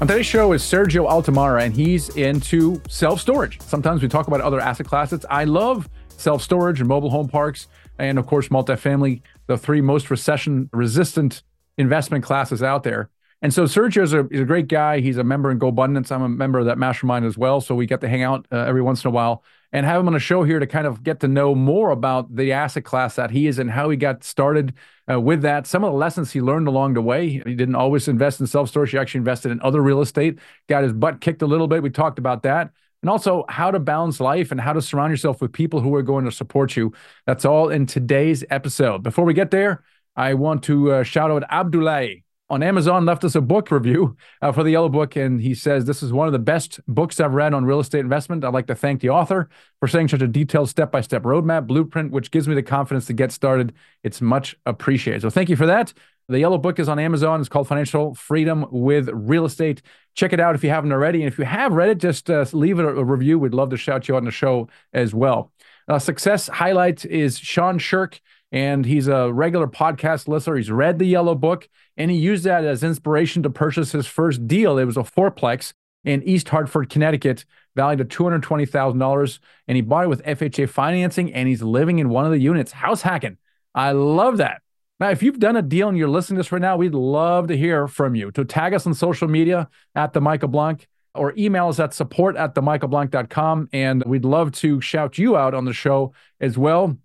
On today's show is Sergio Altomare, and he's into self storage. Sometimes we talk about other asset classes. I love self storage and mobile home parks, and of course, multifamily, the three most recession resistant investment classes out there. And so Sergio is a, a great guy. He's a member in GoBundance. I'm a member of that mastermind as well. So we get to hang out uh, every once in a while and have him on a show here to kind of get to know more about the asset class that he is and how he got started uh, with that. Some of the lessons he learned along the way. He didn't always invest in self storage. He actually invested in other real estate, got his butt kicked a little bit. We talked about that. And also how to balance life and how to surround yourself with people who are going to support you. That's all in today's episode. Before we get there, I want to uh, shout out Abdoulaye on Amazon left us a book review uh, for the Yellow Book, and he says this is one of the best books I've read on real estate investment. I'd like to thank the author for saying such a detailed step-by-step roadmap blueprint, which gives me the confidence to get started. It's much appreciated. So thank you for that. The Yellow Book is on Amazon. It's called Financial Freedom with Real Estate. Check it out if you haven't already, and if you have read it, just uh, leave it a, review. We'd love to shout you out on the show as well. Uh, success highlight is Sean Shirk and he's a regular podcast listener. He's read the Yellow Book and he used that as inspiration to purchase his first deal. It was a fourplex in East Hartford, Connecticut, valued at $220,000. And he bought it with FHA financing and he's living in one of the units. House hacking. I love that. Now, if you've done a deal and you're listening to this right now, we'd love to hear from you. To tag us on social media at the Michael Blank or email us at support at themichaelblank.com. And we'd love to shout you out on the show as well.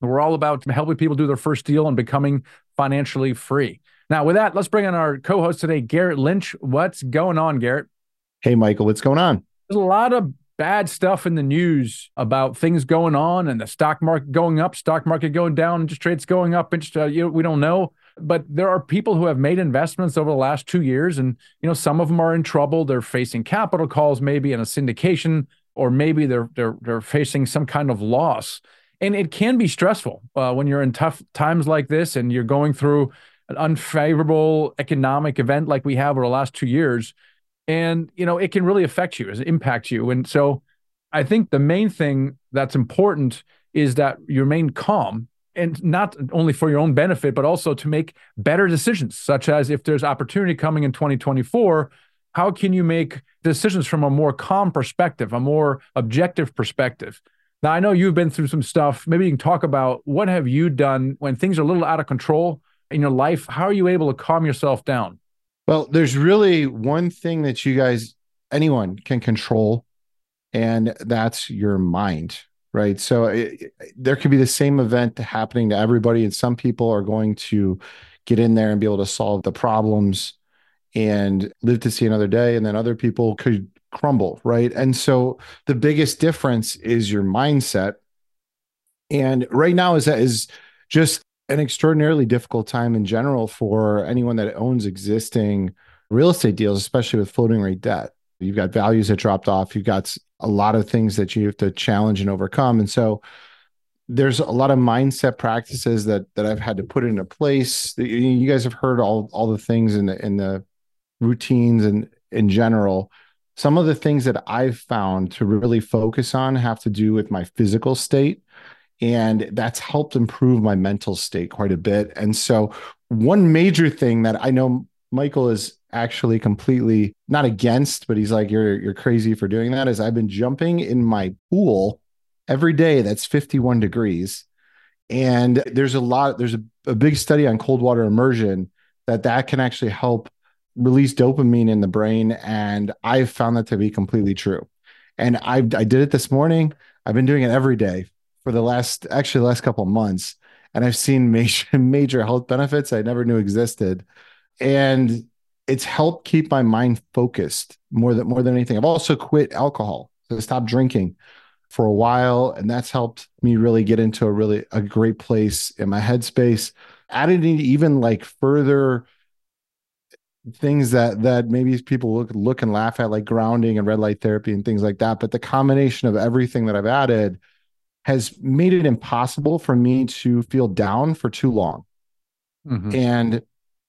We're all about helping people do their first deal and becoming financially free. Now, with that, let's bring in our co host today, Garrett Lynch. What's going on, Garrett? Hey, Michael, what's going on? There's a lot of bad stuff in the news about things going on and the stock market going up, stock market going down, interest rates going up. Interest, uh, you know, we don't know. But there are people who have made investments over the last two years, and you know some of them are in trouble. They're facing capital calls, maybe in a syndication, or maybe they're they're they're facing some kind of loss and it can be stressful uh, when you're in tough times like this and you're going through an unfavorable economic event like we have over the last two years. And you know it can really affect you as impact you. And so i think the main thing that's important is that you remain calm and not only for your own benefit but also to make better decisions such as if there's opportunity coming in 2024 how can you make decisions from a more calm perspective a more objective perspective now, I know you've been through some stuff. Maybe you can talk about what have you done when things are a little out of control in your life? How are you able to calm yourself down? Well, there's really one thing that you guys, anyone can control, and that's your mind, right? So it, there could be the same event happening to everybody, and some people are going to get in there and be able to solve the problems and live to see another day. And then other people could crumble, right? And so the biggest difference is your mindset. And right now is that is just an extraordinarily difficult time in general for anyone that owns existing real estate deals, especially with floating rate debt. You've got values that dropped off. You've got a lot of things that you have to challenge and overcome. And so there's a lot of mindset practices that that I've had to put into place. You guys have heard all all the things in the in the routines and in general some of the things that I've found to really focus on have to do with my physical state. And that's helped improve my mental state quite a bit. And so, one major thing that I know Michael is actually completely not against, but he's like, You're you're crazy for doing that. Is I've been jumping in my pool every day that's 51 degrees. And there's a lot, there's a, a big study on cold water immersion that that can actually help release dopamine in the brain. And I've found that to be completely true. And I I did it this morning. I've been doing it every day for the last actually the last couple months. And I've seen major major health benefits I never knew existed. And it's helped keep my mind focused more than more than anything. I've also quit alcohol. So I stopped drinking for a while. And that's helped me really get into a really a great place in my headspace. Adding even like further things that that maybe people look look and laugh at like grounding and red light therapy and things like that but the combination of everything that i've added has made it impossible for me to feel down for too long. Mm-hmm. and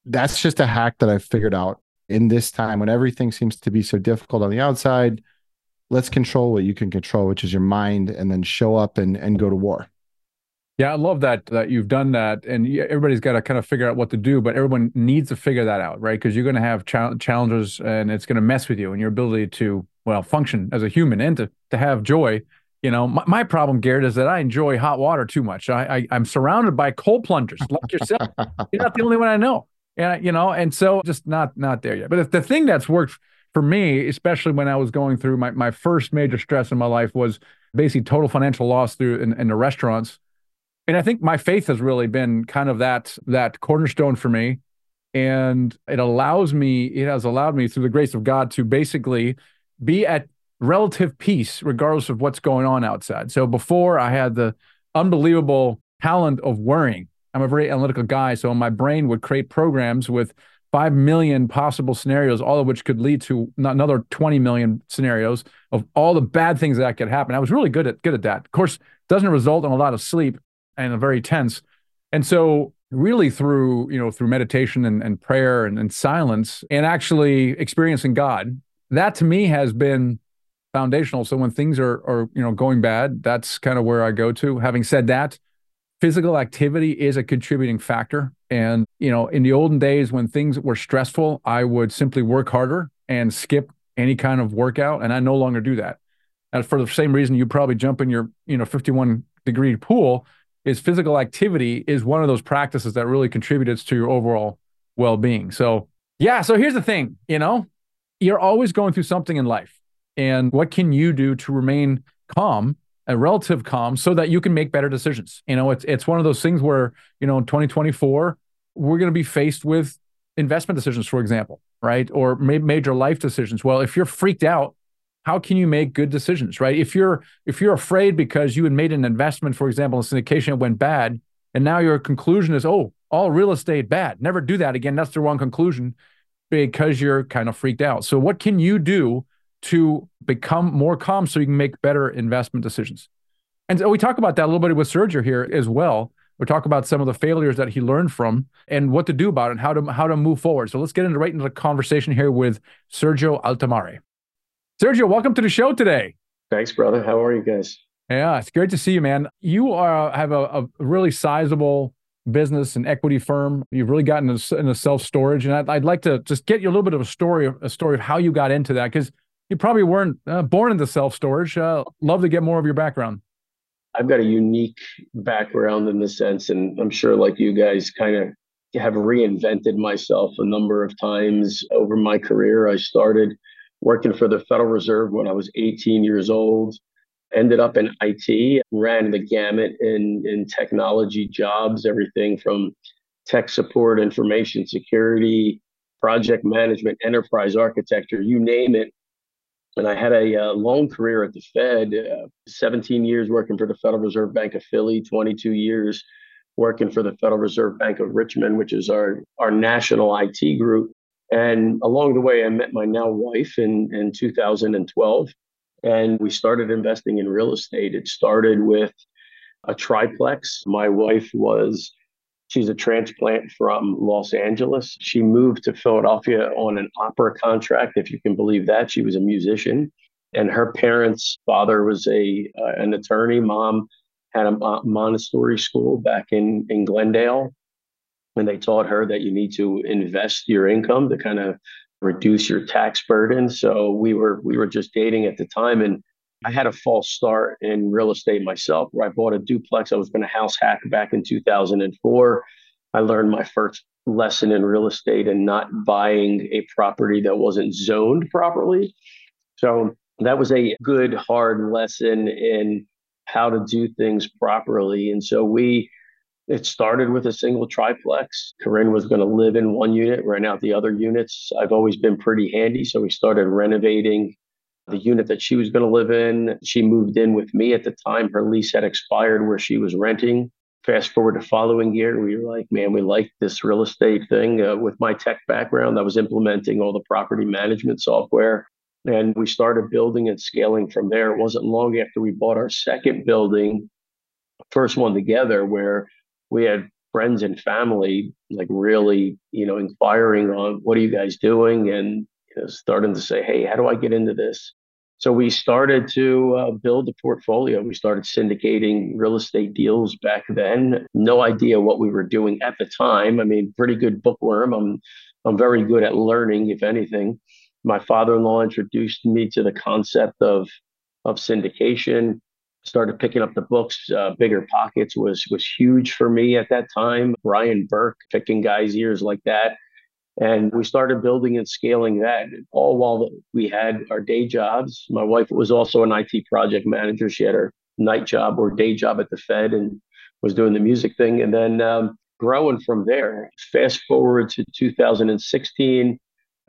that's just a hack that i've figured out in this time when everything seems to be so difficult on the outside. Let's control what you can control which is your mind and then show up and and go to war yeah, I love that that you've done that, and everybody's got to kind of figure out what to do. But everyone needs to figure that out, right? Because you're going to have challenges, and it's going to mess with you and your ability to well function as a human and to to have joy. You know, my, my problem, Garrett, is that I enjoy hot water too much. I, I am surrounded by cold plungers like yourself. you're not the only one I know, and you know, and so just not not there yet. But the thing that's worked for me, especially when I was going through my my first major stress in my life, was basically total financial loss through in, in the restaurants and I think my faith has really been kind of that that cornerstone for me. And it allows me, it has allowed me through the grace of God to basically be at relative peace, regardless of what's going on outside. So before I had the unbelievable talent of worrying. I'm a very analytical guy. So my brain would create programs with 5 million possible scenarios, all of which could lead to another 20 million scenarios of all the bad things that could happen. I was really good at good at that. Of course, doesn't result in a lot of sleep, and very tense. And so really through, you know, through meditation and, and prayer and, and silence and actually experiencing God, that to me has been foundational. So when things are are, you know, going bad, that's kind of where I go to. Having said that, physical activity is a contributing factor. And, you know, in the olden days when things were stressful, I would simply work harder and skip any kind of workout. And I no longer do that. And for the same reason you probably jump in your, you know, 51 degree pool is physical activity is one of those practices that really contributes to your overall well-being. So, yeah, so here's the thing, you know, you're always going through something in life. And what can you do to remain calm, a relative calm so that you can make better decisions? You know, it's it's one of those things where, you know, in 2024, we're going to be faced with investment decisions, for example, right? Or ma- major life decisions. Well, if you're freaked out how can you make good decisions right? If you're if you're afraid because you had made an investment for example in syndication it went bad and now your conclusion is oh all real estate bad. Never do that again. That's the wrong conclusion because you're kind of freaked out. So what can you do to become more calm so you can make better investment decisions? And so we talk about that a little bit with sergio here as well. We talk about some of the failures that he learned from and what to do about it and how to how to move forward. So let's get into right into the conversation here with sergio altomare Sergio, welcome to the show today. Thanks, brother. How are you guys? Yeah, it's great to see you, man. You are have a, a really sizable business and equity firm. You've really gotten into self storage, and I'd, I'd, like to just get you a little bit of a story, a story of how you got into that, because you probably weren't uh, born into self storage. Uh, love to get more of your background. I've got a unique background in the sense, and I'm sure, like you guys, kind of have reinvented myself a number of times over my career. I started working for the Federal Reserve when I was 18 years old. Ended up in IT, ran the gamut in, in technology jobs, everything from tech support, information security, project management, enterprise architecture, you name it. And I had a long career at the Fed, uh, 17 years working for the Federal Reserve Bank of Philly, 22 years working for the Federal Reserve Bank of Richmond, which is our, our national IT group. And along the way, I met my now wife in, in 2012, and we started investing in real estate. It started with a triplex. My wife was, she's a transplant from Los Angeles. She moved to Philadelphia on an opera contract, if you can believe that. She was a musician. And her parents' father was a uh, an attorney. Mom had a Montessori school back in, in Glendale and they taught her that you need to invest your income to kind of reduce your tax burden. So we were we were just dating at the time and I had a false start in real estate myself where I bought a duplex. I was going to house hack back in 2004. I learned my first lesson in real estate and not buying a property that wasn't zoned properly. So that was a good hard lesson in how to do things properly. And so we it started with a single triplex. Corinne was going to live in one unit, rent out the other units. I've always been pretty handy. So we started renovating the unit that she was going to live in. She moved in with me at the time. Her lease had expired where she was renting. fast forward to following year, we were like, man, we like this real estate thing. Uh, with my tech background, I was implementing all the property management software. And we started building and scaling from there. It wasn't long after we bought our second building, first one together, where we had friends and family like really, you know, inquiring on what are you guys doing and you know, starting to say, hey, how do I get into this? So we started to uh, build a portfolio. We started syndicating real estate deals back then. No idea what we were doing at the time. I mean, pretty good bookworm. I'm I'm very good at learning, if anything. My father-in-law introduced me to the concept of of syndication. Started picking up the books. Uh, Bigger Pockets was was huge for me at that time. Brian Burke, picking guys' ears like that and we started building and scaling that all while we had our day jobs. My wife was also an IT project manager. She had her night job or day job at the Fed and was doing the music thing. And then um, growing from there. Fast forward to 2016,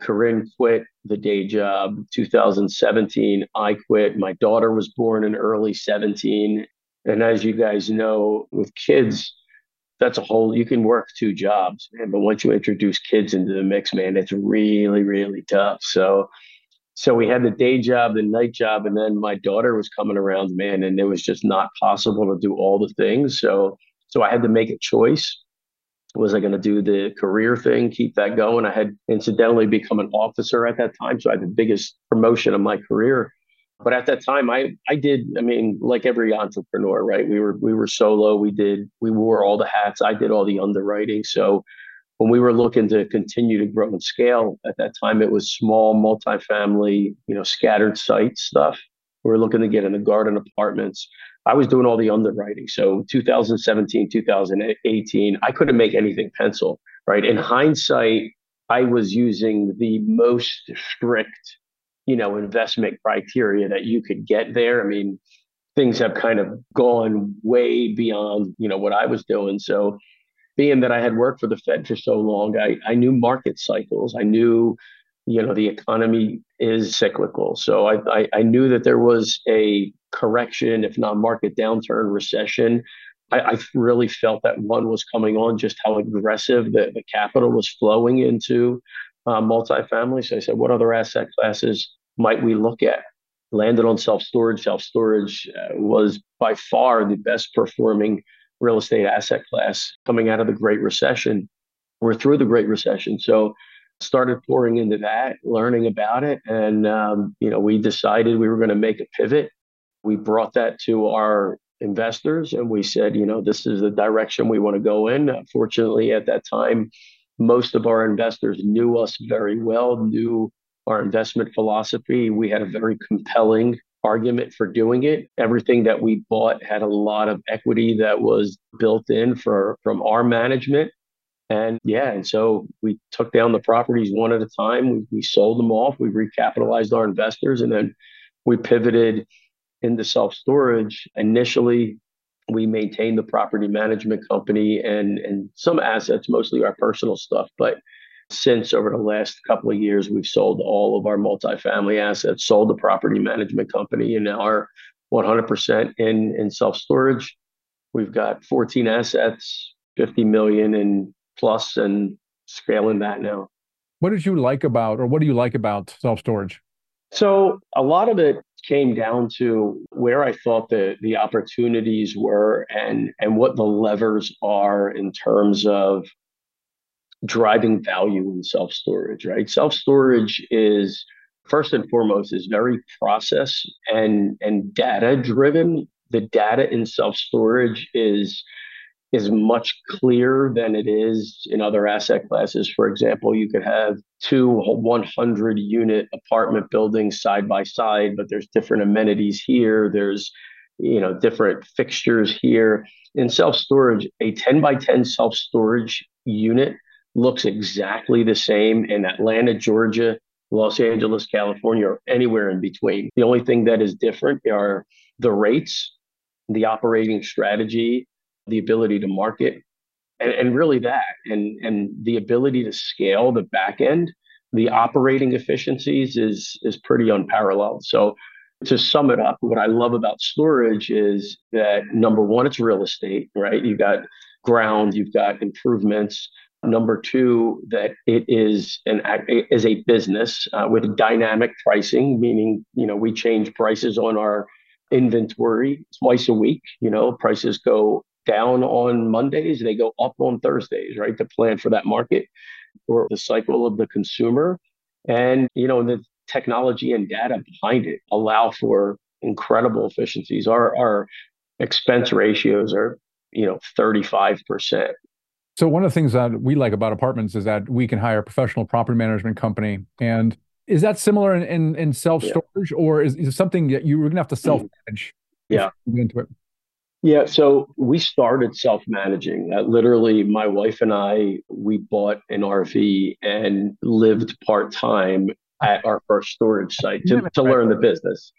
Corinne quit the day job. 2017, I quit. My daughter was born in early 17. And as you guys know, with kids, that's a whole you can work two jobs man but once you introduce kids into the mix man it's really really tough so so we had the day job the night job and then my daughter was coming around man and it was just not possible to do all the things so so i had to make a choice was i going to do the career thing keep that going? I had incidentally become an officer at that time so i had the biggest promotion of my career. But at that time i i did i mean like every entrepreneur right? We were we were solo we did we wore all the hats i did all the underwriting. So when we were looking to continue to grow and scale at that time it was small multifamily you know scattered site stuff. We were looking to get in the garden apartments i was doing all the underwriting. So 2017 2018 i couldn't make anything pencil right? In hindsight i was using the most strict you know investment criteria that you could get there. I mean things have kind of gone way beyond you know what i was doing. So being that i had worked for the fed for so long i, I knew market cycles. I knew you know the economy is cyclical so I, I, I knew that there was a correction if not market downturn recession I, I really felt that one was coming on just how aggressive the, the capital was flowing into uh, multifamily. So I said, what other asset classes might we look at? Landed on self storage. Self storage uh, was by far the best performing real estate asset class coming out of the Great Recession. We're through the Great Recession. So started pouring into that, learning about it. And, um, you know, we decided we were going to make a pivot. We brought that to our investors and we said, you know, this is the direction we want to go in. Fortunately, at that time, most of our investors knew us very well, knew our investment philosophy. We had a very compelling argument for doing it. Everything that we bought had a lot of equity that was built in for from our management. And yeah, and so we took down the properties one at a time. We, we sold them off. We recapitalized our investors, and then we pivoted into self storage. Initially, we maintained the property management company and and some assets, mostly our personal stuff, but since over the last couple of years, we've sold all of our multifamily assets, sold the property management company, and now are 100% in, in self storage. We've got 14 assets, 50 million and plus, and scaling that now. What did you like about, or what do you like about self storage? So a lot of it came down to where I thought the the opportunities were and and what the levers are in terms of driving value in self storage, right? Self storage is first and foremost is very process and and data driven. The data in self storage is is much clearer than it is in other asset classes. For example, you could have two 100 unit apartment buildings side by side, but there's different amenities here. There's you know different fixtures here. In self storage, a 10 by 10 self storage unit looks exactly the same in Atlanta, Georgia, Los Angeles, California, or anywhere in between. The only thing that is different are the rates, the operating strategy, the ability to market, and, and really that, and, and the ability to scale the back end. The operating efficiencies is is pretty unparalleled. So to sum it up, what I love about storage is that number one, it's real estate, right? You've got ground, you've got improvements. Number two, that it is an is a business uh, with dynamic pricing, meaning you know we change prices on our inventory twice a week. You know, prices go down on Mondays, they go up on Thursdays, right? To plan for that market or the cycle of the consumer. And, you know, the technology and data behind it allow for incredible efficiencies. Our, our expense ratios are, you know, 35%. So one of the things that we like about apartments is that we can hire a professional property management company. And is that similar in, in, in self storage yeah. or is, is it something that you're going to have to self manage? Mm. Yeah. Into it? Yeah, so we started self managing. Uh, literally, my wife and I, we bought an RV and lived part time at our first storage site to, to learn the business.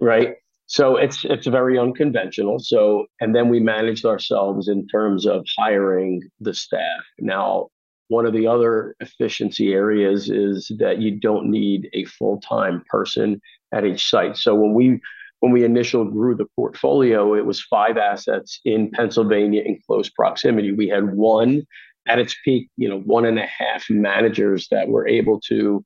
right. So it's it's very unconventional. So and then we managed ourselves in terms of hiring the staff. Now, one of the other efficiency areas is that you don't need a full time person at each site. So when we when we initially grew the portfolio, it was five assets in Pennsylvania in close proximity. We had one at its peak, you know, one and a half managers that were able to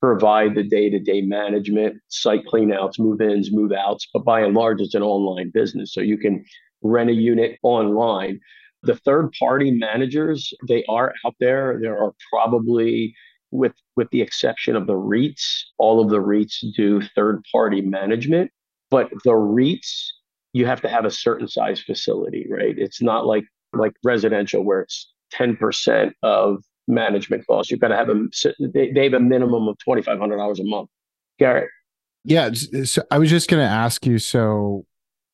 provide the day-to-day management, site cleanouts, move-ins, move-outs. But by and large, it's an online business, so you can rent a unit online. The third-party managers, they are out there. There are probably with with the exception of the REITs, all of the REITs do third-party management. But the REITs, you have to have a certain size facility, right? It's not like like residential where it's 10% of management costs. You've got to have a They, they have a minimum of twenty five hundred dollars a month. Garrett. Yeah, so I was just going to ask you. So,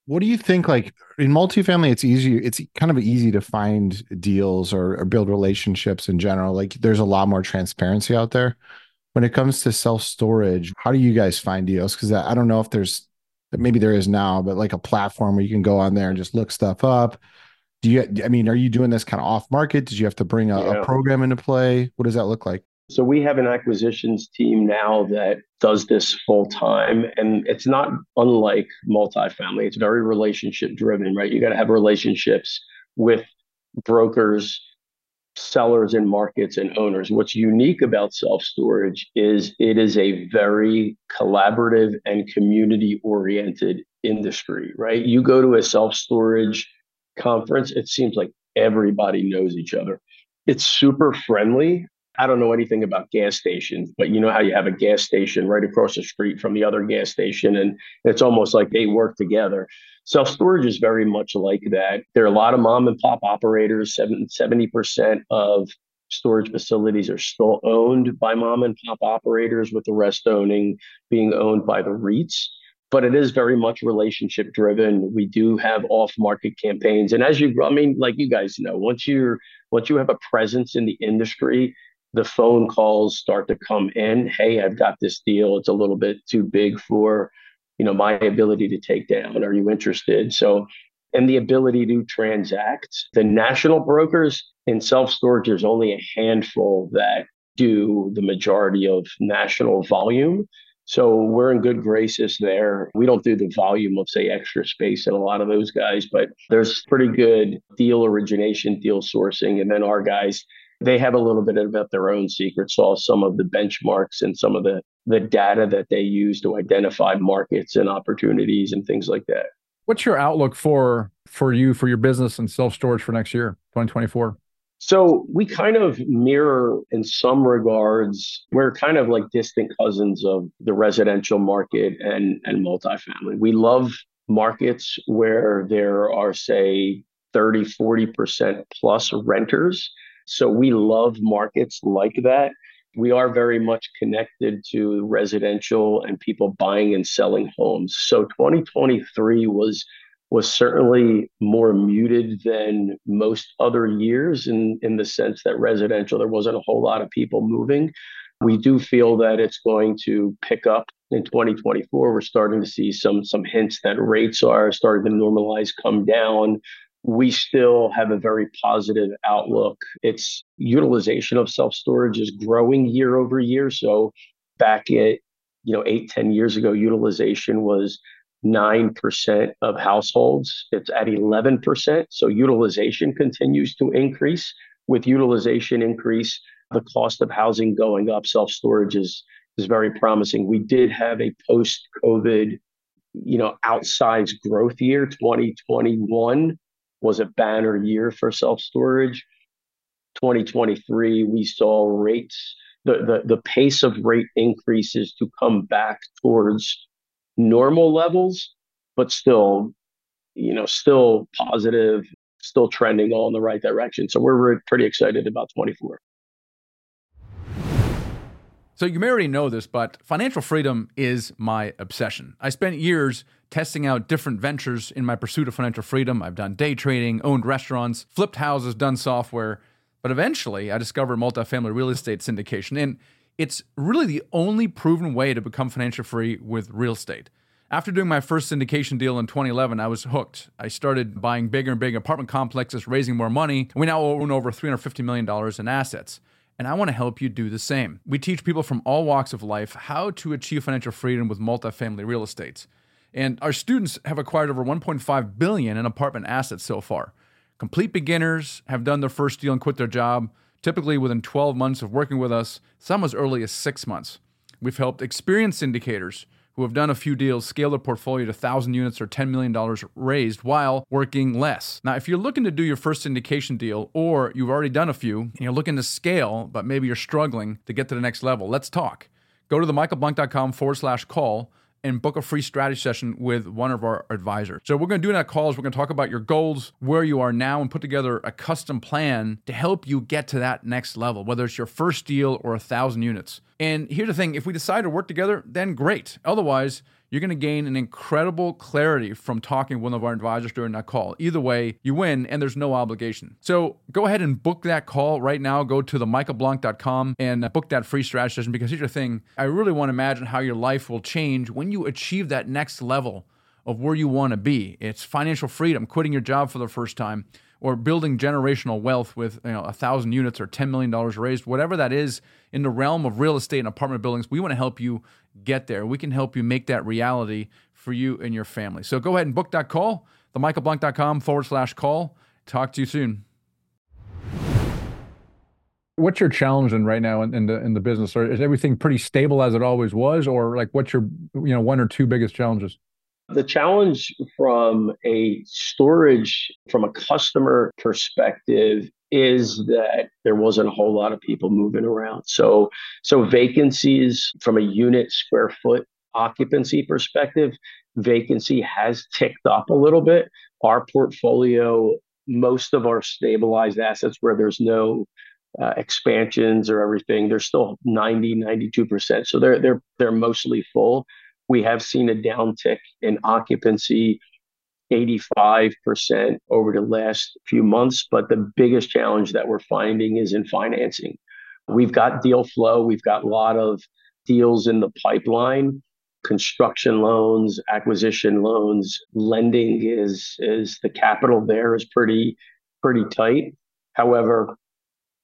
what do you think? Like in multifamily, it's easy. It's kind of easy to find deals or, or build relationships in general. Like there's a lot more transparency out there. When it comes to self storage, how do you guys find deals? Because I don't know if there's maybe there is now, but like a platform where you can go on there and just look stuff up. Do you, I mean, are you doing this kind of off market? Did you have to bring a, yeah. a program into play? What does that look like? So we have an acquisitions team now that does this full time. And it's not unlike multifamily. It's very relationship driven, right? You got to have relationships with brokers, sellers and markets and owners. What's unique about self storage is it is a very collaborative and community oriented industry, right? You go to a self storage conference, it seems like everybody knows each other. It's super friendly. I don't know anything about gas stations, but you know how you have a gas station right across the street from the other gas station, and it's almost like they work together. Self storage is very much like that. There are a lot of mom and pop operators. 70% of storage facilities are still owned by mom and pop operators, with the rest owning being owned by the REITs. But it is very much relationship driven. We do have off market campaigns, and as you, I mean, like you guys know, once you're once you have a presence in the industry, the phone calls start to come in. Hey, I've got this deal. It's a little bit too big for you know my ability to take down are you interested so and the ability to transact the national brokers in self-storage there's only a handful that do the majority of national volume so we're in good graces there. We don't do the volume of, say, extra space in a lot of those guys, but there's pretty good deal origination, deal sourcing. And then our guys, they have a little bit about their own secret sauce, some of the benchmarks and some of the the data that they use to identify markets and opportunities and things like that. What's your outlook for for you for your business and self storage for next year, 2024? So we kind of mirror in some regards, we're kind of like distant cousins of the residential market and, and multifamily. We love markets where there are, say, 30, 40% plus renters. So we love markets like that we are very much connected to residential and people buying and selling homes. So 2023 was was certainly more muted than most other years in, in the sense that residential, there wasn't a whole lot of people moving. We do feel that it's going to pick up in 2024. We're starting to see some some hints that rates are starting to normalize, come down we still have a very positive outlook. Its utilization of self storage is growing year over year. So back at you know, eight ten years ago, utilization was 9% of households. It's at 11%. So utilization continues to increase. With utilization increase, the cost of housing going up, self storage is, is very promising. We did have a post COVID, you know, outsized growth year. 2021 was a banner year for self storage. 2023, we saw rates, the, the, the pace of rate increases to come back towards normal levels, but still, you know, still positive, still trending all in the right direction. So we're, we're pretty excited about 24. So you may already know this, but financial freedom is my obsession. I spent years testing out different ventures in my pursuit of financial freedom. I've done day trading, owned restaurants, flipped houses, done software, but eventually I discovered multifamily real estate syndication. And it's really the only proven way to become financially free with real estate. After doing my first syndication deal in 2011, I was hooked. I started buying bigger and bigger apartment complexes, raising more money. We now own over $350 million in assets. And I want to help you do the same. We teach people from all walks of life how to achieve financial freedom with multifamily real estate. And our students have acquired over 1.5 billion in apartment assets so far. Complete beginners have done their first deal and quit their job typically within 12 months of working with us, some as early as six months. We've helped experienced syndicators who have done a few deals scale their portfolio to 1,000 units or $10 million raised while working less. Now, if you're looking to do your first syndication deal or you've already done a few and you're looking to scale, but maybe you're struggling to get to the next level, let's talk. Go to themichaelblank.com forward slash call and book a free strategy session with one of our advisors. So, we're going to do in that call is we're going to talk about your goals, where you are now, and put together a custom plan to help you get to that next level, whether it's your first deal or a thousand units. And here's the thing if we decide to work together, then great. Otherwise, you're going to gain an incredible clarity from talking with one of our advisors during that call. Either way, you win and there's no obligation. So go ahead and book that call right now. Go to themichaelblank.com and book that free strategy session because here's the thing I really want to imagine how your life will change when you achieve that next level of where you want to be. It's financial freedom, quitting your job for the first time or building generational wealth with you know a thousand units or ten million dollars raised, whatever that is in the realm of real estate and apartment buildings, we want to help you get there. We can help you make that reality for you and your family. So go ahead and book that call, themichaelblank.com forward slash call. Talk to you soon. What's your challenge in right now in, in the in the business? Or is everything pretty stable as it always was, or like what's your you know one or two biggest challenges? The challenge from a storage, from a customer perspective, is that there wasn't a whole lot of people moving around. So, so vacancies from a unit square foot occupancy perspective, vacancy has ticked up a little bit. Our portfolio, most of our stabilized assets where there's no uh, expansions or everything, they're still 90, 92%. So they're they're they're mostly full. We have seen a downtick in occupancy, 85% over the last few months. But the biggest challenge that we're finding is in financing. We've got deal flow, we've got a lot of deals in the pipeline construction loans, acquisition loans, lending is is the capital there is pretty pretty tight. However,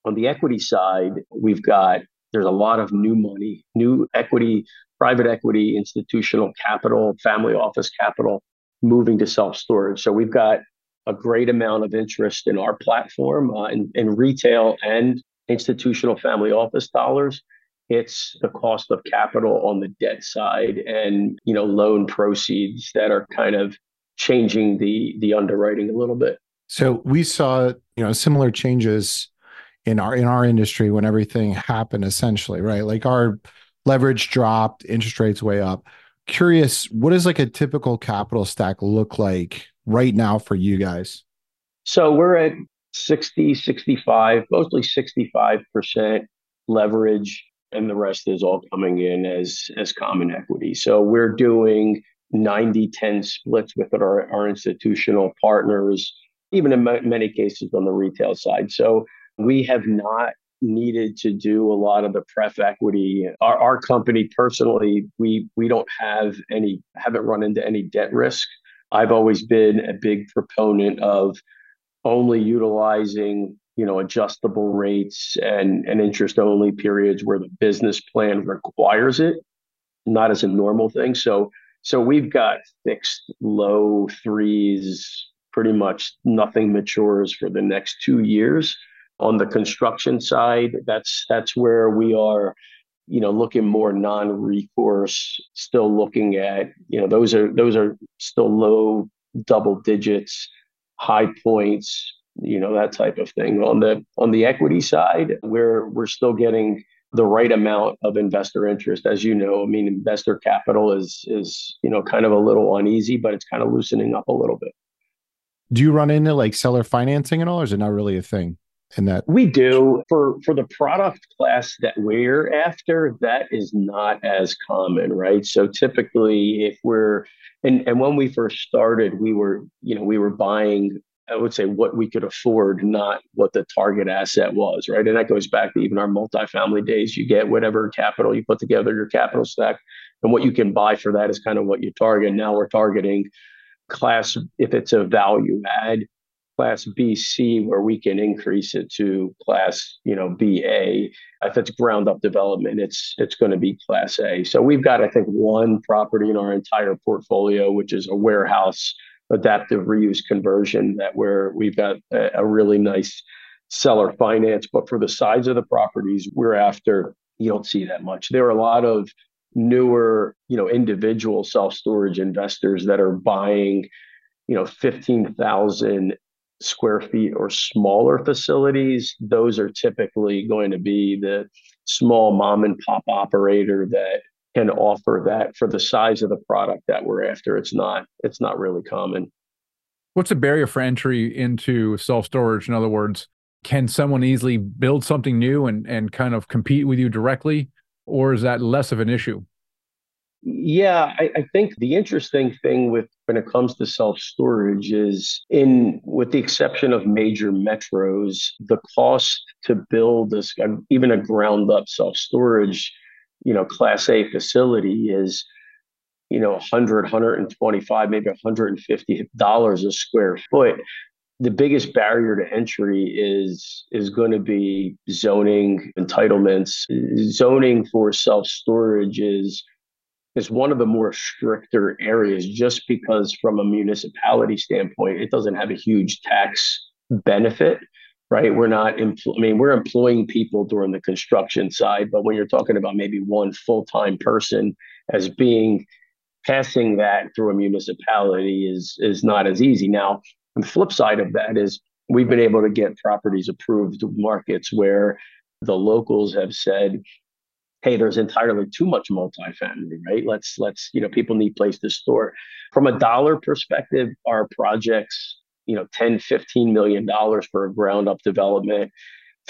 on the equity side, we've got there's a lot of new money, new equity private equity, institutional capital, family office capital moving to self storage. So we've got a great amount of interest in our platform uh, in, in retail and institutional family office dollars. It's the cost of capital on the debt side and you know loan proceeds that are kind of changing the the underwriting a little bit. So we saw you know similar changes in our in our industry when everything happened essentially right like our leverage dropped, interest rates way up. Curious, what does like a typical capital stack look like right now for you guys? So we're at 60, 65, mostly 65% leverage, and the rest is all coming in as as common equity. So we're doing 90 10 splits with our, our institutional partners, even in many cases on the retail side. So we have not needed to do a lot of the pref equity. Our, our company personally, we we don't have any haven't run into any debt risk. I've always been a big proponent of only utilizing you know adjustable rates and and interest only periods where the business plan requires it not as a normal thing. So so we've got fixed low threes, pretty much nothing matures for the next two years. On the construction side, that's that's where we are, you know, looking more non-recourse, still looking at, you know, those are those are still low double digits, high points, you know, that type of thing. On the on the equity side, we're we're still getting the right amount of investor interest. As you know, I mean, investor capital is is you know kind of a little uneasy, but it's kind of loosening up a little bit. Do you run into like seller financing at all, or is it not really a thing? In that we do for for the product class that we're after, that is not as common, right? So typically, if we're and and when we first started, we were you know we were buying I would say what we could afford, not what the target asset was, right? And that goes back to even our multifamily days. You get whatever capital you put together, your capital stack, and what you can buy for that is kind of what you target. Now we're targeting class, if it's a value add, class BC, where we can increase it to class, you know, BA. If it's ground up development, it's it's going to be class A. So we've got, I think, one property in our entire portfolio, which is a warehouse adaptive reuse conversion that where we've got a, a really nice seller finance. But for the size of the properties we're after, you don't see that much. There are a lot of newer, you know, individual self-storage investors that are buying, you know, 15,000 square feet or smaller facilities. Those are typically going to be the small mom and pop operator that can offer that for the size of the product that we're after. It's not it's not really common. What's the barrier for entry into self storage? In other words, can someone easily build something new and and kind of compete with you directly, or is that less of an issue? Yeah, I, I, think the interesting thing with when it comes to self storage is, in with the exception of major metros, the cost to build this even a ground up self storage you know, class A facility is, you know, 100, 125, maybe 150 dollars a square foot. The biggest barrier to entry is is going to be zoning entitlements. Zoning for self storage is is one of the more stricter areas just because from a municipality standpoint it doesn't have a huge tax benefit right? We're not, empl- I mean, we're employing people during the construction side, but when you're talking about maybe one full time person as being passing that through a municipality is is not as easy. Now, the flip side of that is we've been able to get properties approved markets where the locals have said, hey there's entirely too much multifamily right? Let's let's you know people need place to store. From a dollar perspective our projects you know 10 15 million dollars for a ground up development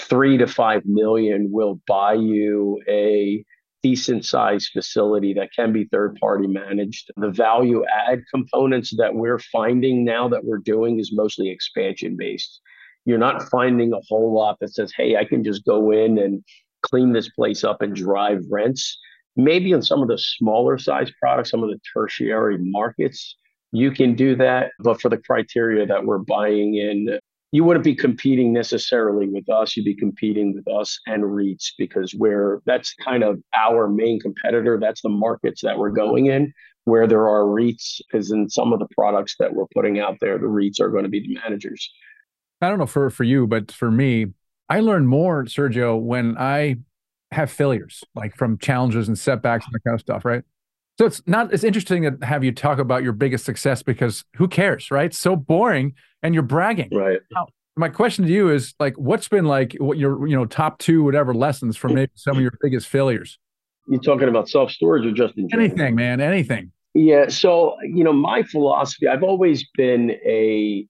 three to five million will buy you a decent sized facility that can be third party managed. The value add components that we're finding now that we're doing is mostly expansion based you're not finding a whole lot that says hey i can just go in and clean this place up and drive rents maybe in some of the smaller size products some of the tertiary markets you can do that. But for the criteria that we're buying in, you wouldn't be competing necessarily with us. You'd be competing with us and REITs because we're that's kind of our main competitor. That's the markets that we're going in where there are REITs, because in some of the products that we're putting out there, the REITs are going to be the managers. I don't know for for you, but for me, I learn more, Sergio, when I have failures, like from challenges and setbacks and that kind of stuff, right? So it's not it's interesting to have you talk about your biggest success because who cares, right? so boring and you're bragging. Right. Now, my question to you is like what's been like what your you know top two whatever lessons from maybe some of your biggest failures? You're talking about self storage or just in general? anything, man, anything. Yeah, so you know my philosophy I've always been a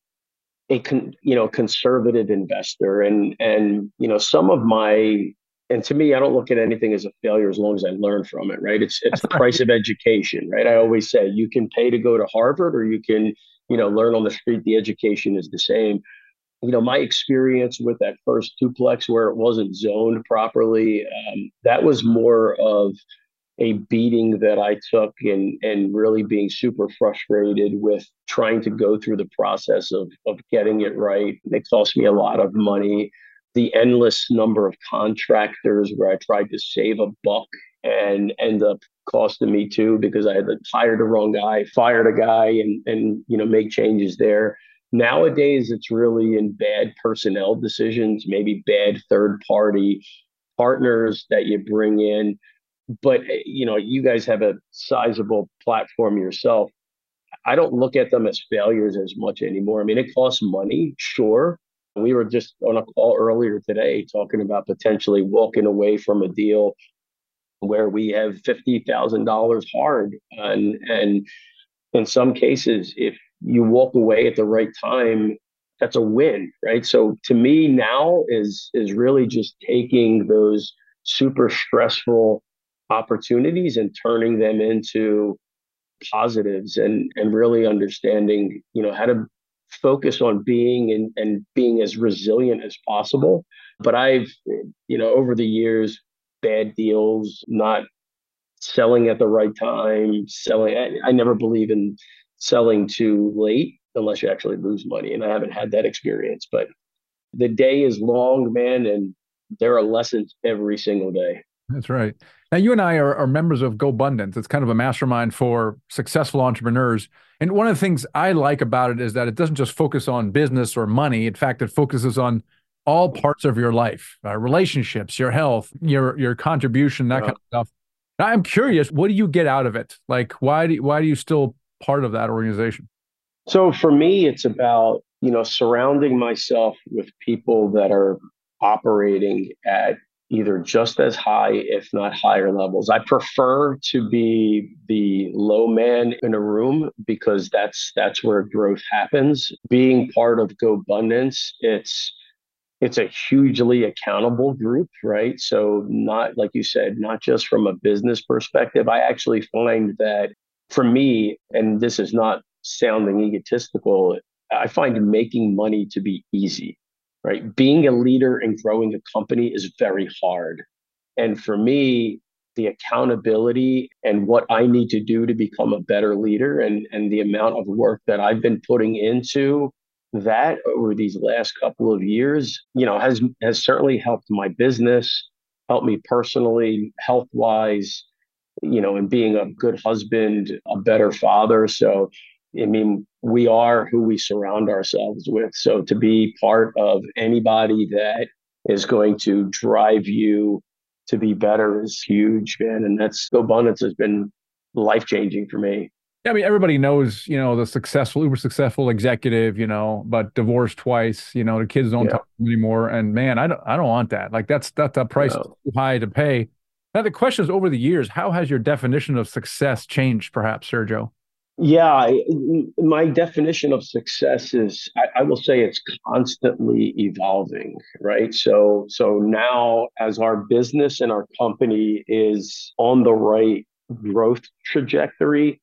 a con, you know conservative investor and and you know some of my and to me, I don't look at anything as a failure as long as I learn from it, right? It's it's the price of education, right? I always say you can pay to go to Harvard or you can, you know, learn on the street. The education is the same. You know, my experience with that first duplex where it wasn't zoned properly, um, that was more of a beating that I took and and really being super frustrated with trying to go through the process of of getting it right. It cost me a lot of money the endless number of contractors where I tried to save a buck and end up costing me too because I had hire the wrong guy, fired a guy, and and you know make changes there. Nowadays, it's really in bad personnel decisions, maybe bad third party partners that you bring in. But eh, you know, you guys have a sizable platform yourself. I don't look at them as failures as much anymore. I mean, it costs money, sure. We were just on a call earlier today talking about potentially walking away from a deal where we have fifty thousand dollars hard, and and in some cases, if you walk away at the right time, that's a win, right? So to me now is is really just taking those super stressful opportunities and turning them into positives and and really understanding you know how to focus on being and and being as resilient as possible. But i've you know over the years bad deals not selling at the right time selling i, I never believe in selling too late unless you actually lose money and i haven't had that experience. But the day is long man and there are lessons every single day. That's right. Now, you and I are, are members of GoBundance. It's kind of a mastermind for successful entrepreneurs. And one of the things I like about it is that it doesn't just focus on business or money. In fact, it focuses on all parts of your life, uh, relationships, your health, your your contribution, that yeah. kind of stuff. Now, I'm curious, what do you get out of it? Like, why do why do you still part of that organization? So for me, it's about you know surrounding myself with people that are operating at either just as high, if not higher levels. I prefer to be the low man in a room because that's that's where growth happens. Being part of GoBundance, it's it's a hugely accountable group, right? So not like you said, not just from a business perspective. I actually find that for me, and this is not sounding egotistical, I find making money to be easy right? Being a leader and growing a company is very hard. And for me, the accountability and what I need to do to become a better leader and, and the amount of work that I've been putting into that over these last couple of years, you know, has has certainly helped my business, helped me personally, health wise, you know, and being a good husband, a better father. So I mean, we are who we surround ourselves with. So to be part of anybody that is going to drive you to be better is huge, man. And that's GoBundance has been life changing for me. Yeah, I mean, everybody knows, you know, the successful, uber successful executive, you know, but divorced twice, you know, the kids don't yeah. talk anymore. And man, I don't, I don't want that. Like that's that's a price no. too high to pay. Now the question is, over the years, how has your definition of success changed, perhaps, Sergio? Yeah, my definition of success is I, I, will say it's constantly evolving, right? So so now as our business and our company is on the right growth trajectory,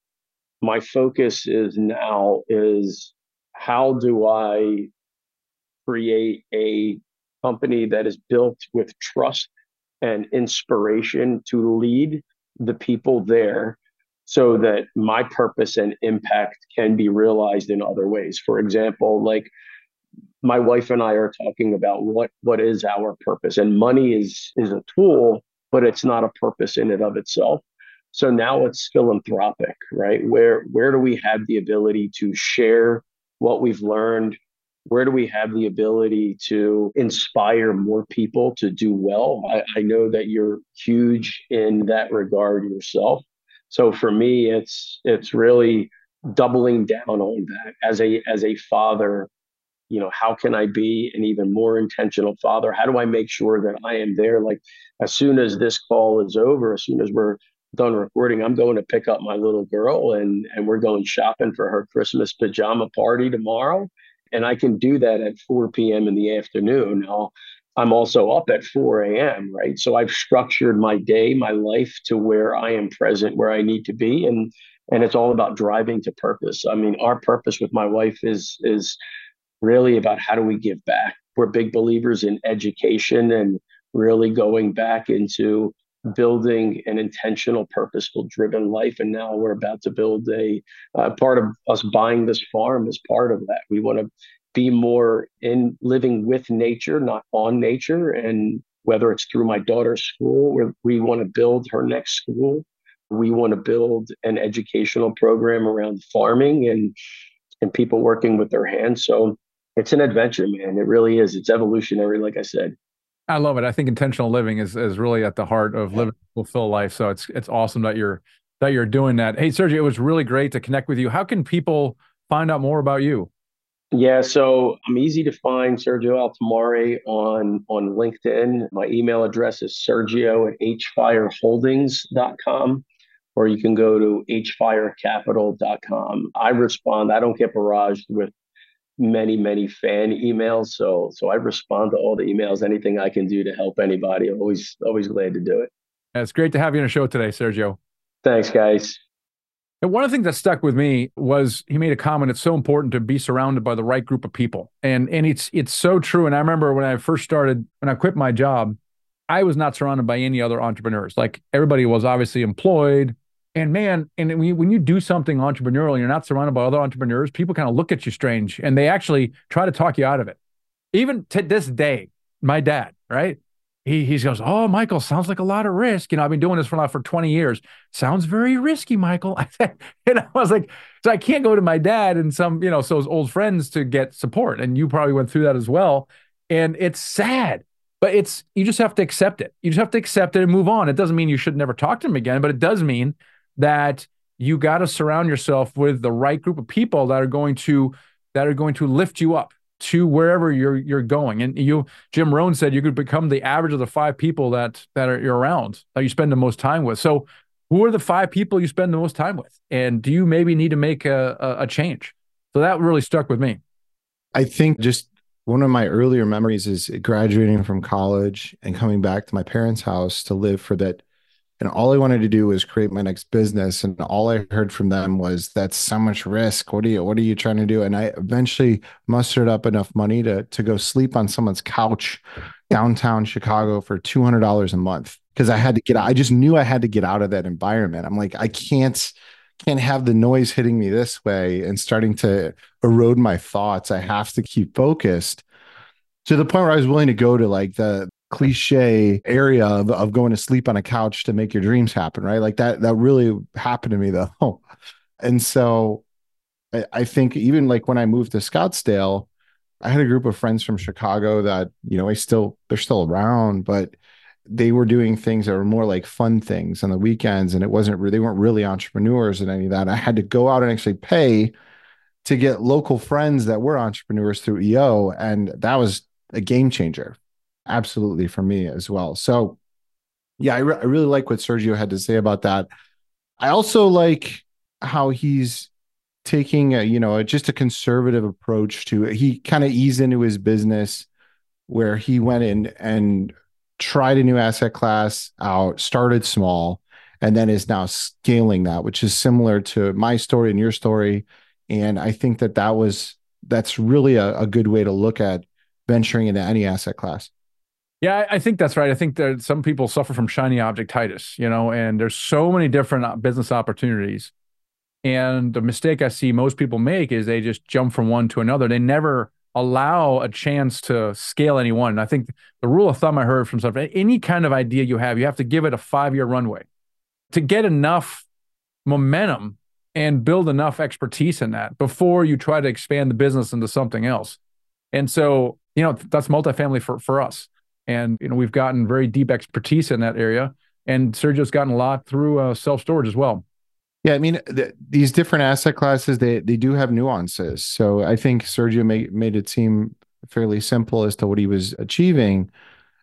my focus is now is how do I create a company that is built with trust and inspiration to lead the people there so that my purpose and impact can be realized in other ways. For example, like my wife and I are talking about what what is our purpose and money is is a tool but it's not a purpose in and of itself. So now it's philanthropic, right? Where where do we have the ability to share what we've learned? Where do we have the ability to inspire more people to do well? I, I know that you're huge in that regard yourself. So for me, it's it's really doubling down on that as a as a father. You know, how can I be an even more intentional father? How do I make sure that I am there? Like as soon as this call is over, as soon as we're done recording, I'm going to pick up my little girl and and we're going shopping for her Christmas pajama party tomorrow. And I can do that at 4 p.m. in the afternoon. Now, I'm also up at 4 a.m., right? So I've structured my day, my life to where I am present, where I need to be. And and it's all about driving to purpose. I mean, our purpose with my wife is is really about how do we give back. We're big believers in education and really going back into building an intentional, purposeful driven life. And now we're about to build a uh, part of us buying this farm is part of that. We want to be more in living with nature, not on nature. And whether it's through my daughter's school, where we want to build her next school, We want to build an educational program around farming and and people working with their hands. So it's an adventure, man. It really is. It's evolutionary, like I said. I love it. I think intentional living is is really at the heart of living a fulfill life. So it's it's awesome that you're that you're doing that. Hey, Sergio, it was really great to connect with you. How can people find out more about you? Yeah, so I'm easy to find Sergio Altomare on on LinkedIn. My email address is sergio at hfireholdings.com or you can go to hfirecapital.com. I respond. I don't get barraged with many many fan emails so so i respond to all the emails anything i can do to help anybody i'm always always glad to do it it's great to have you on the show today sergio thanks guys and one of the things that stuck with me was he made a comment it's so important to be surrounded by the right group of people and and it's it's so true and i remember when i first started when i quit my job i was not surrounded by any other entrepreneurs like everybody was obviously employed and man, and when you, when you do something entrepreneurial you're not surrounded by other entrepreneurs, people kind of look at you strange and they actually try to talk you out of it. Even to this day, my dad, right? He, he goes, Oh, Michael, sounds like a lot of risk. You know, I've been doing this for, now for 20 years. Sounds very risky, Michael. I said, and I was like, So I can't go to my dad and some, you know, so his old friends to get support. And you probably went through that as well. And it's sad, but it's, you just have to accept it. You just have to accept it and move on. It doesn't mean you should never talk to him again, but it does mean that you got to surround yourself with the right group of people that are going to that are going to lift you up to wherever you're you're going. And you, Jim Rohn said, you could become the average of the five people that that are you're around that you spend the most time with. So, who are the five people you spend the most time with? And do you maybe need to make a, a, a change? So that really stuck with me. I think just one of my earlier memories is graduating from college and coming back to my parents' house to live for that and all I wanted to do was create my next business. And all I heard from them was that's so much risk. What are you what are you trying to do? And I eventually mustered up enough money to to go sleep on someone's couch downtown Chicago for two hundred dollars a month because I had to get I just knew I had to get out of that environment. I'm like, I can't can't have the noise hitting me this way and starting to erode my thoughts. I have to keep focused to the point where I was willing to go to like the cliche area of, of going to sleep on a couch to make your dreams happen, right? Like that, that really happened to me though. And so I, I think even like when I moved to Scottsdale, I had a group of friends from Chicago that, you know, I still, they're still around, but they were doing things that were more like fun things on the weekends. And it wasn't, they weren't really entrepreneurs and any of that. I had to go out and actually pay to get local friends that were entrepreneurs through EO. And that was a game changer absolutely for me as well. So, yeah, I, re- I really like what Sergio had to say about that. I also like how he's taking a, you know, just a conservative approach to it. He kind of eased into his business where he went in and tried a new asset class out, started small, and then is now scaling that, which is similar to my story and your story. And I think that that was that's really a, a good way to look at venturing into any asset class. Yeah, I think that's right. I think that some people suffer from shiny objectitis, you know, and there's so many different uh, business opportunities. And the mistake I see most people make is they just jump from one to another. They never allow a chance to scale any one. And I think the rule of thumb I heard from some any kind of idea you have, you have to give it a five year runway to get enough momentum and build enough expertise in that before you try to expand the business into something else. And so, you know, that's multifamily for, for us and you know we've gotten very deep expertise in that area. And sergio's gotten a lot through uh, self-storage as well. Yeah i mean th- these different asset classes they they do have nuances. So i think sergio made, made it seem fairly simple as to what he was achieving.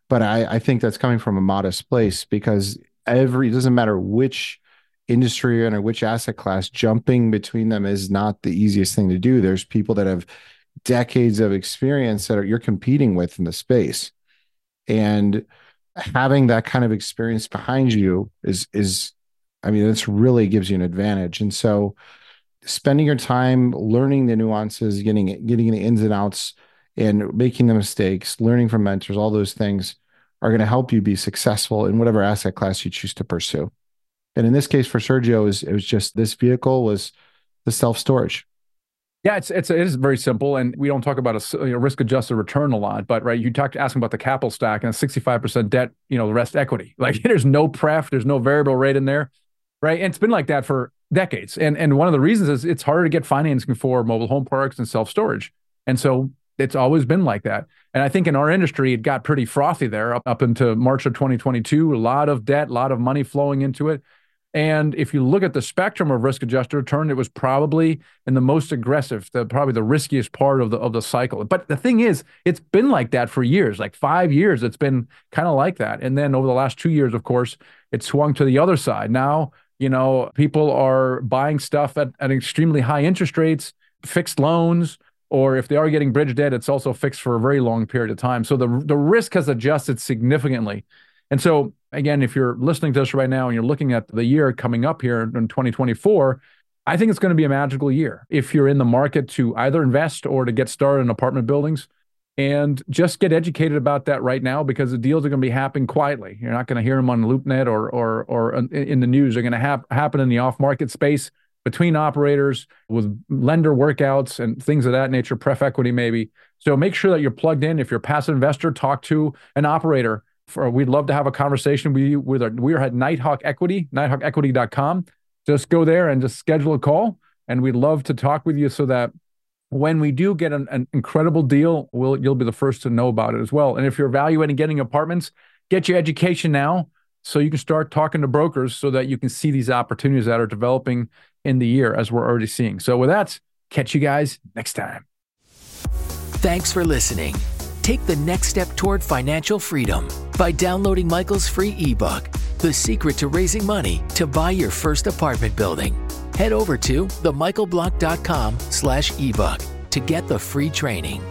But i i think that's coming from a modest place because every it doesn't matter which industry or which asset class jumping between them is not the easiest thing to do. There's people that have decades of experience that are, you're competing with in the space and having that kind of experience behind you is is i mean this really gives you an advantage. And so spending your time learning the nuances getting getting the ins and outs and making the mistakes learning from mentors all those things are going to help you be successful in whatever asset class you choose to pursue. And in this case for sergio it was, it was just this vehicle was the self storage yeah, it's it's it is very simple, and we don't talk about a you know, risk adjusted return a lot, but right, you talk asking about the capital stack and sixty five percent debt, you know, the rest equity. Like there's no pref, there's no variable rate in there. right? And it's been like that for decades. And and one of the reasons is it's harder to get financing for mobile home parks and self storage. And so it's always been like that. And I think in our industry, it got pretty frothy there up, up into March of 2022. A lot of debt, a lot of money flowing into it. And if you look at the spectrum of risk adjusted return, it was probably in the most aggressive, the probably the riskiest part of the of the cycle. But the thing is, it's been like that for years, like five years. It's been kind of like that. And then over the last two years, of course, it swung to the other side. Now, you know, people are buying stuff at, at extremely high interest rates, fixed loans, or if they are getting bridge debt, it's also fixed for a very long period of time. So the the risk has adjusted significantly. And so again, if you're listening to us right now and you're looking at the year coming up here in 2024, I think it's going to be a magical year if you're in the market to either invest or to get started in apartment buildings and just get educated about that right now because the deals are going to be happening quietly. You're not going to hear them on LoopNet or or or in the news. They're going to have happen in the off-market space between operators with lender workouts and things of that nature, pref equity maybe. So make sure that you're plugged in. If you're a passive investor, talk to an operator for, we'd love to have a conversation with you. With our, we're at Nighthawk Equity, nighthawkequity.com. Just go there and just schedule a call, and we'd love to talk with you so that when we do get an, an incredible deal, we'll you'll be the first to know about it as well. And if you're evaluating getting apartments, get your education now so you can start talking to brokers so that you can see these opportunities that are developing in the year as we're already seeing. So with that, catch you guys next time. Thanks for listening. Take the next step toward financial freedom by downloading Michael's free ebook, The Secret to Raising Money to Buy Your First Apartment Building. Head over to themichaelblank.com slash ebook to get the free training.